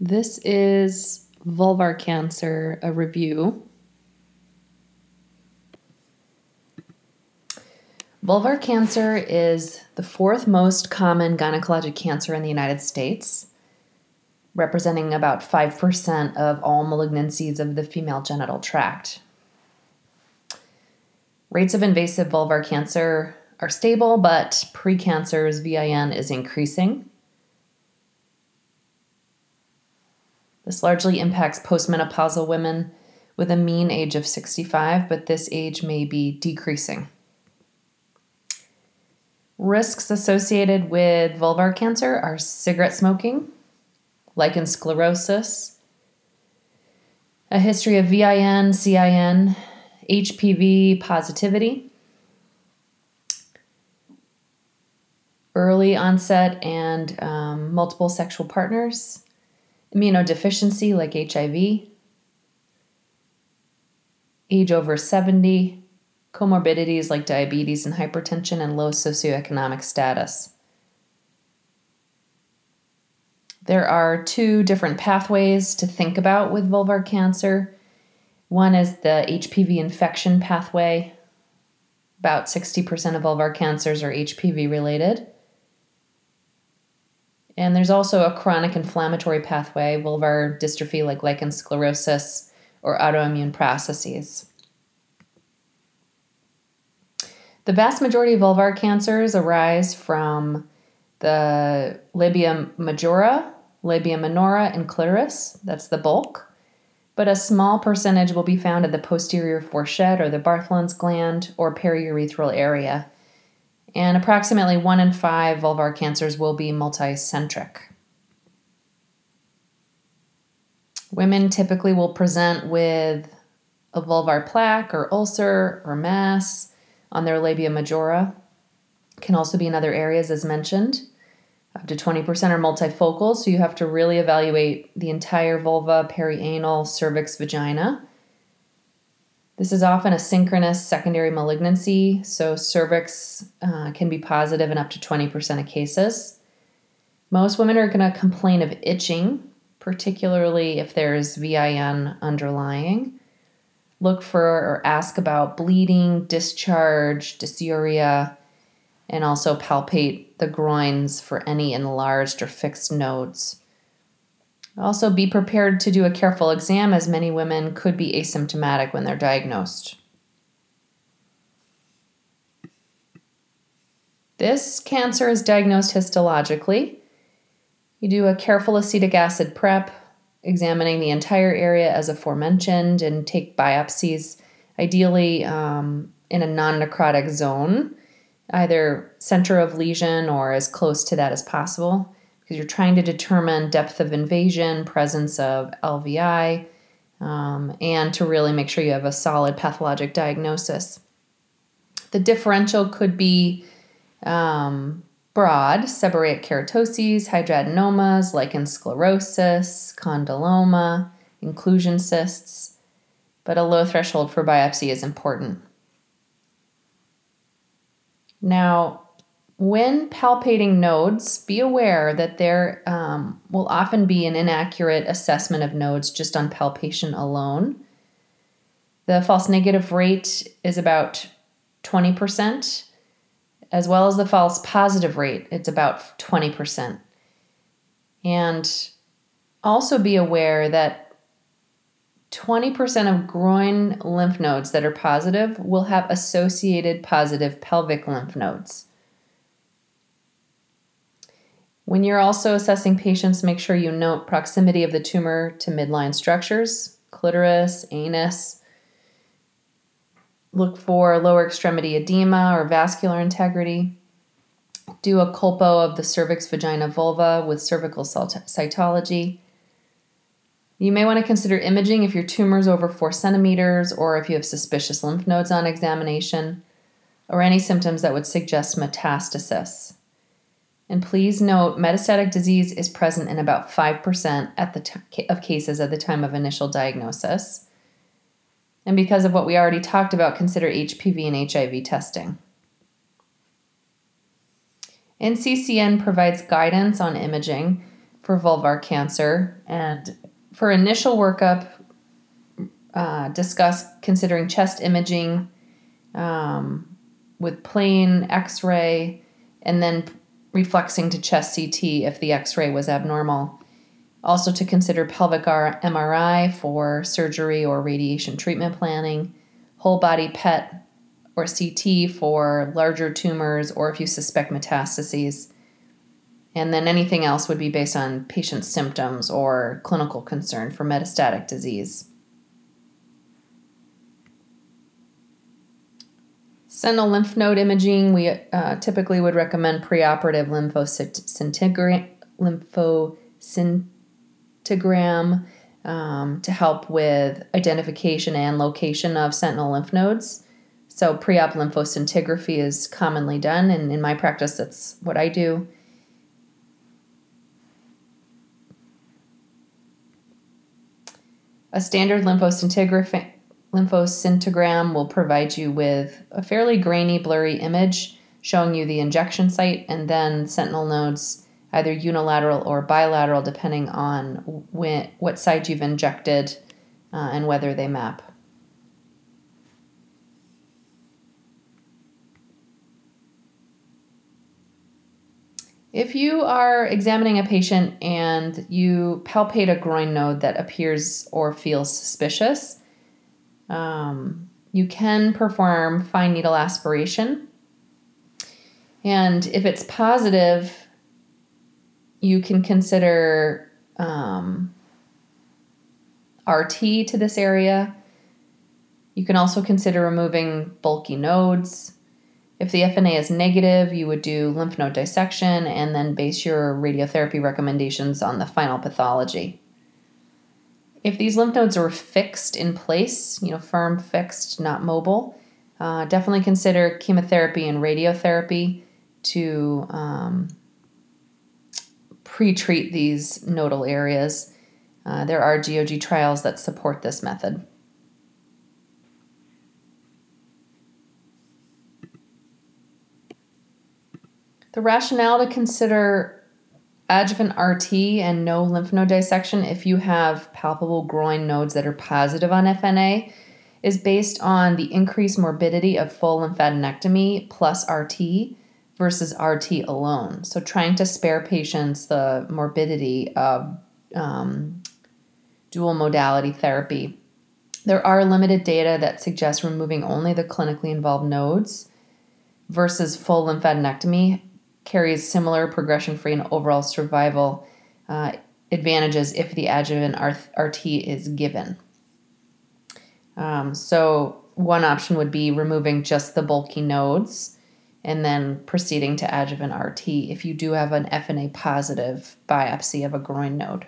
This is vulvar cancer, a review. Vulvar cancer is the fourth most common gynecologic cancer in the United States, representing about 5% of all malignancies of the female genital tract. Rates of invasive vulvar cancer are stable, but precancer's VIN is increasing. This largely impacts postmenopausal women with a mean age of 65, but this age may be decreasing. Risks associated with vulvar cancer are cigarette smoking, lichen sclerosis, a history of VIN, CIN, HPV positivity, early onset and um, multiple sexual partners, immunodeficiency like HIV, age over 70, comorbidities like diabetes and hypertension, and low socioeconomic status. There are two different pathways to think about with vulvar cancer. One is the HPV infection pathway. About 60% of vulvar cancers are HPV related. And there's also a chronic inflammatory pathway, vulvar dystrophy like lichen sclerosis or autoimmune processes. The vast majority of vulvar cancers arise from the labia majora, labia minora, and clitoris. That's the bulk. But a small percentage will be found at the posterior fourchette or the Bartholin's gland or periurethral area and approximately one in five vulvar cancers will be multicentric. Women typically will present with a vulvar plaque or ulcer or mass on their labia majora. Can also be in other areas, as mentioned. Up to 20% are multifocal, so you have to really evaluate the entire vulva, perianal, cervix, vagina this is often a synchronous secondary malignancy, so cervix uh, can be positive in up to 20% of cases. Most women are going to complain of itching, particularly if there's VIN underlying. Look for or ask about bleeding, discharge, dysuria, and also palpate the groins for any enlarged or fixed nodes. Also, be prepared to do a careful exam, as many women could be asymptomatic when they're diagnosed. This cancer is diagnosed histologically. You do a careful acetic acid prep, examining the entire area as aforementioned, and take biopsies, ideally um, in a non necrotic zone, either center of lesion or as close to that as possible because you're trying to determine depth of invasion, presence of LVI, um, and to really make sure you have a solid pathologic diagnosis. The differential could be um, broad, seborrheic keratoses, hidradenomas, lichen sclerosis, condyloma, inclusion cysts, but a low threshold for biopsy is important. Now, when palpating nodes, be aware that there um, will often be an inaccurate assessment of nodes just on palpation alone. The false negative rate is about 20%, as well as the false positive rate, it's about 20%. And also be aware that 20% of groin lymph nodes that are positive will have associated positive pelvic lymph nodes. When you're also assessing patients, make sure you note proximity of the tumor to midline structures, clitoris, anus. Look for lower extremity edema or vascular integrity. Do a colpo of the cervix, vagina, vulva with cervical cytology. You may want to consider imaging if your tumor is over four centimeters or if you have suspicious lymph nodes on examination or any symptoms that would suggest metastasis. And please note, metastatic disease is present in about 5% at the t- of cases at the time of initial diagnosis. And because of what we already talked about, consider HPV and HIV testing. NCCN provides guidance on imaging for vulvar cancer. And for initial workup, uh, discuss considering chest imaging um, with plain x ray and then reflexing to chest CT if the x ray was abnormal. Also, to consider pelvic MRI for surgery or radiation treatment planning, whole body PET or CT for larger tumors or if you suspect metastases. And then anything else would be based on patient symptoms or clinical concern for metastatic disease. Sentinel lymph node imaging, we uh, typically would recommend preoperative lymphoscintigram, um, to help with identification and location of sentinel lymph nodes. So, pre op lymphoscintigraphy is commonly done, and in my practice, that's what I do. A standard lymphoscintigram will provide you with a fairly grainy, blurry image showing you the injection site and then sentinel nodes, either unilateral or bilateral, depending on when, what side you've injected uh, and whether they map. If you are examining a patient and you palpate a groin node that appears or feels suspicious, um, you can perform fine needle aspiration. And if it's positive, you can consider um, RT to this area. You can also consider removing bulky nodes. If the FNA is negative, you would do lymph node dissection and then base your radiotherapy recommendations on the final pathology. If these lymph nodes are fixed in place, you know, firm, fixed, not mobile, uh, definitely consider chemotherapy and radiotherapy to um, pre treat these nodal areas. Uh, there are GOG trials that support this method. The rationale to consider adjuvant RT and no lymph node dissection if you have palpable groin nodes that are positive on FNA is based on the increased morbidity of full lymphadenectomy plus RT versus RT alone. So, trying to spare patients the morbidity of um, dual modality therapy. There are limited data that suggest removing only the clinically involved nodes versus full lymphadenectomy carries similar progression free and overall survival uh, advantages if the adjuvant RT is given. Um, so, one option would be removing just the bulky nodes and then proceeding to adjuvant RT if you do have an FNA positive biopsy of a groin node.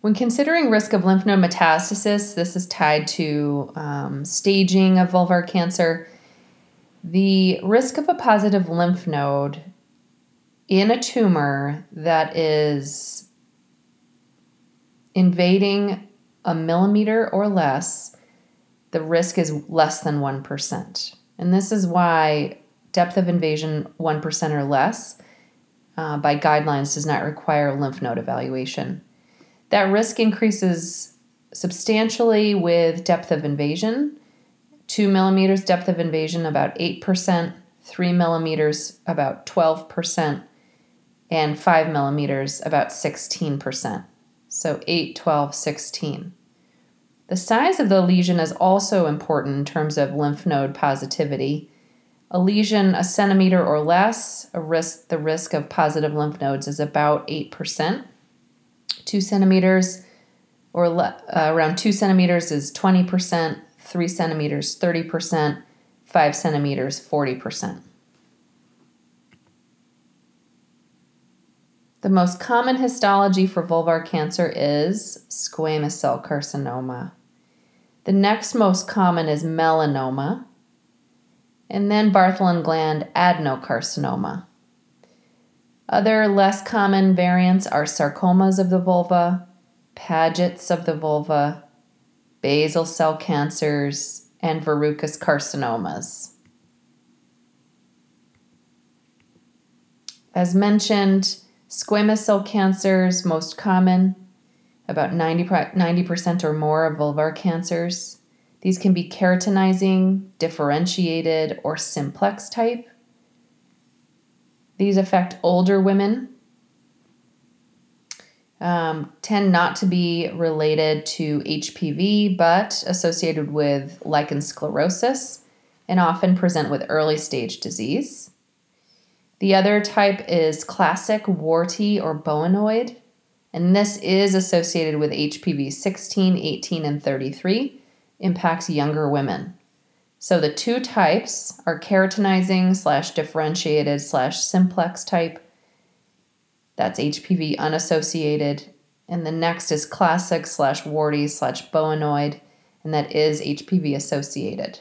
When considering risk of lymph node metastasis, this is tied to um, staging of vulvar cancer the risk of a positive lymph node in a tumor that is invading a millimeter or less, the risk is less than 1%. And this is why depth of invasion 1% or less uh, by guidelines does not require lymph node evaluation. That risk increases substantially with depth of invasion 2 millimeters depth of invasion, about 8%, 3 millimeters, about 12%, and 5 millimeters, about 16%. So 8, 12, 16. The size of the lesion is also important in terms of lymph node positivity. A lesion a centimeter or less, risk, the risk of positive lymph nodes is about 8%. 2 centimeters or le- uh, around 2 centimeters is 20%, 3 centimeters 30%, 5 centimeters 40%. The most common histology for vulvar cancer is squamous cell carcinoma. The next most common is melanoma, and then Bartholin gland adenocarcinoma. Other less common variants are sarcomas of the vulva, Paget's of the vulva, basal cell cancers, and verrucous carcinomas. As mentioned, squamous cell cancers, most common, about 90, 90% or more of vulvar cancers. These can be keratinizing, differentiated, or simplex type. These affect older women, um, tend not to be related to HPV, but associated with lichen sclerosis and often present with early stage disease. The other type is classic warty or basaloid, and this is associated with HPV 16, 18, and 33, impacts younger women. So the two types are keratinizing slash differentiated slash simplex type. That's HPV unassociated. And the next is classic slash warty slash basaloid, and that is HPV associated.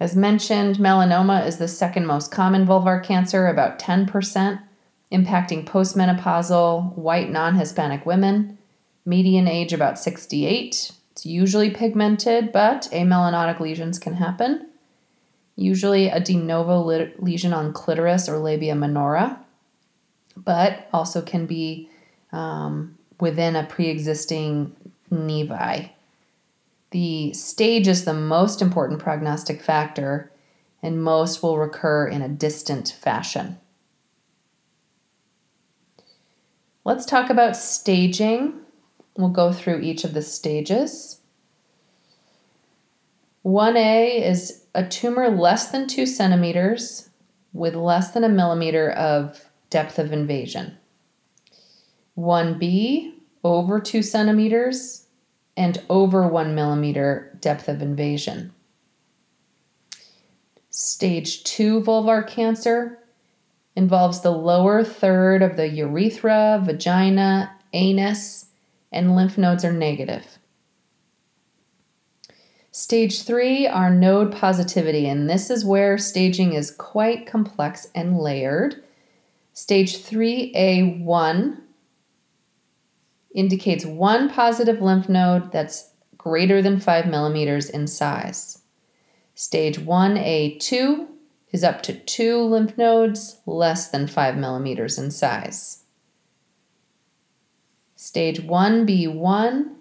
As mentioned, melanoma is the second most common vulvar cancer, about 10%, impacting postmenopausal white non Hispanic women. Median age about 68. It's usually pigmented, but amelanotic lesions can happen. Usually a de novo lesion on clitoris or labia minora, but also can be um, within a pre existing nevi. The stage is the most important prognostic factor, and most will recur in a distant fashion. Let's talk about staging. We'll go through each of the stages. 1A is a tumor less than two centimeters with less than a millimeter of depth of invasion. 1B, over two centimeters and over one millimeter depth of invasion. Stage two vulvar cancer involves the lower third of the urethra, vagina, anus, and lymph nodes are negative. Stage three are node positivity, and this is where staging is quite complex and layered. Stage 3A1 indicates one positive lymph node that's greater than 5 millimeters in size. Stage 1A2 is up to two lymph nodes less than 5 millimeters in size. Stage 1B1,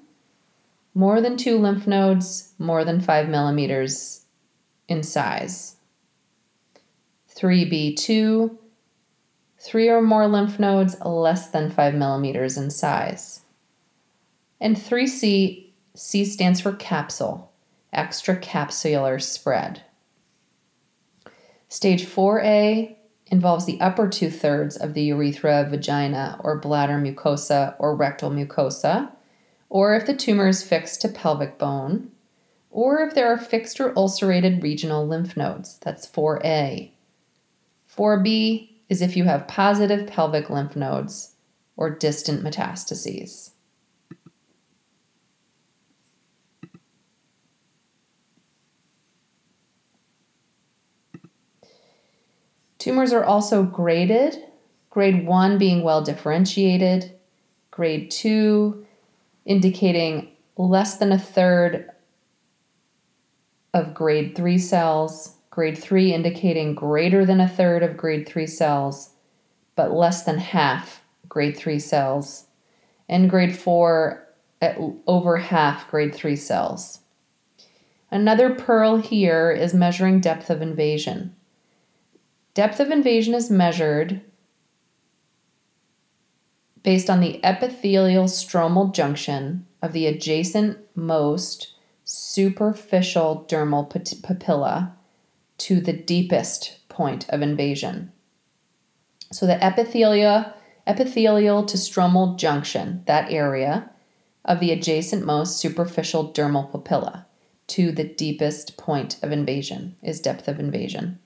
more than two lymph nodes, more than 5 millimeters in size. 3B2, three or more lymph nodes less than 5 millimeters in size. And 3C, C stands for capsule, extracapsular spread. Stage 4A involves the upper two thirds of the urethra, vagina, or bladder mucosa or rectal mucosa, or if the tumor is fixed to pelvic bone, or if there are fixed or ulcerated regional lymph nodes. That's 4A. 4B is if you have positive pelvic lymph nodes or distant metastases. Tumors are also graded, grade 1 being well differentiated, grade 2 indicating less than a third of grade 3 cells, grade 3 indicating greater than a third of grade 3 cells, but less than half grade 3 cells, and grade 4 at over half grade 3 cells. Another pearl here is measuring depth of invasion. Depth of invasion is measured based on the epithelial stromal junction of the adjacent most superficial dermal papilla to the deepest point of invasion. So the epithelia, epithelial to stromal junction, that area of the adjacent most superficial dermal papilla to the deepest point of invasion is depth of invasion.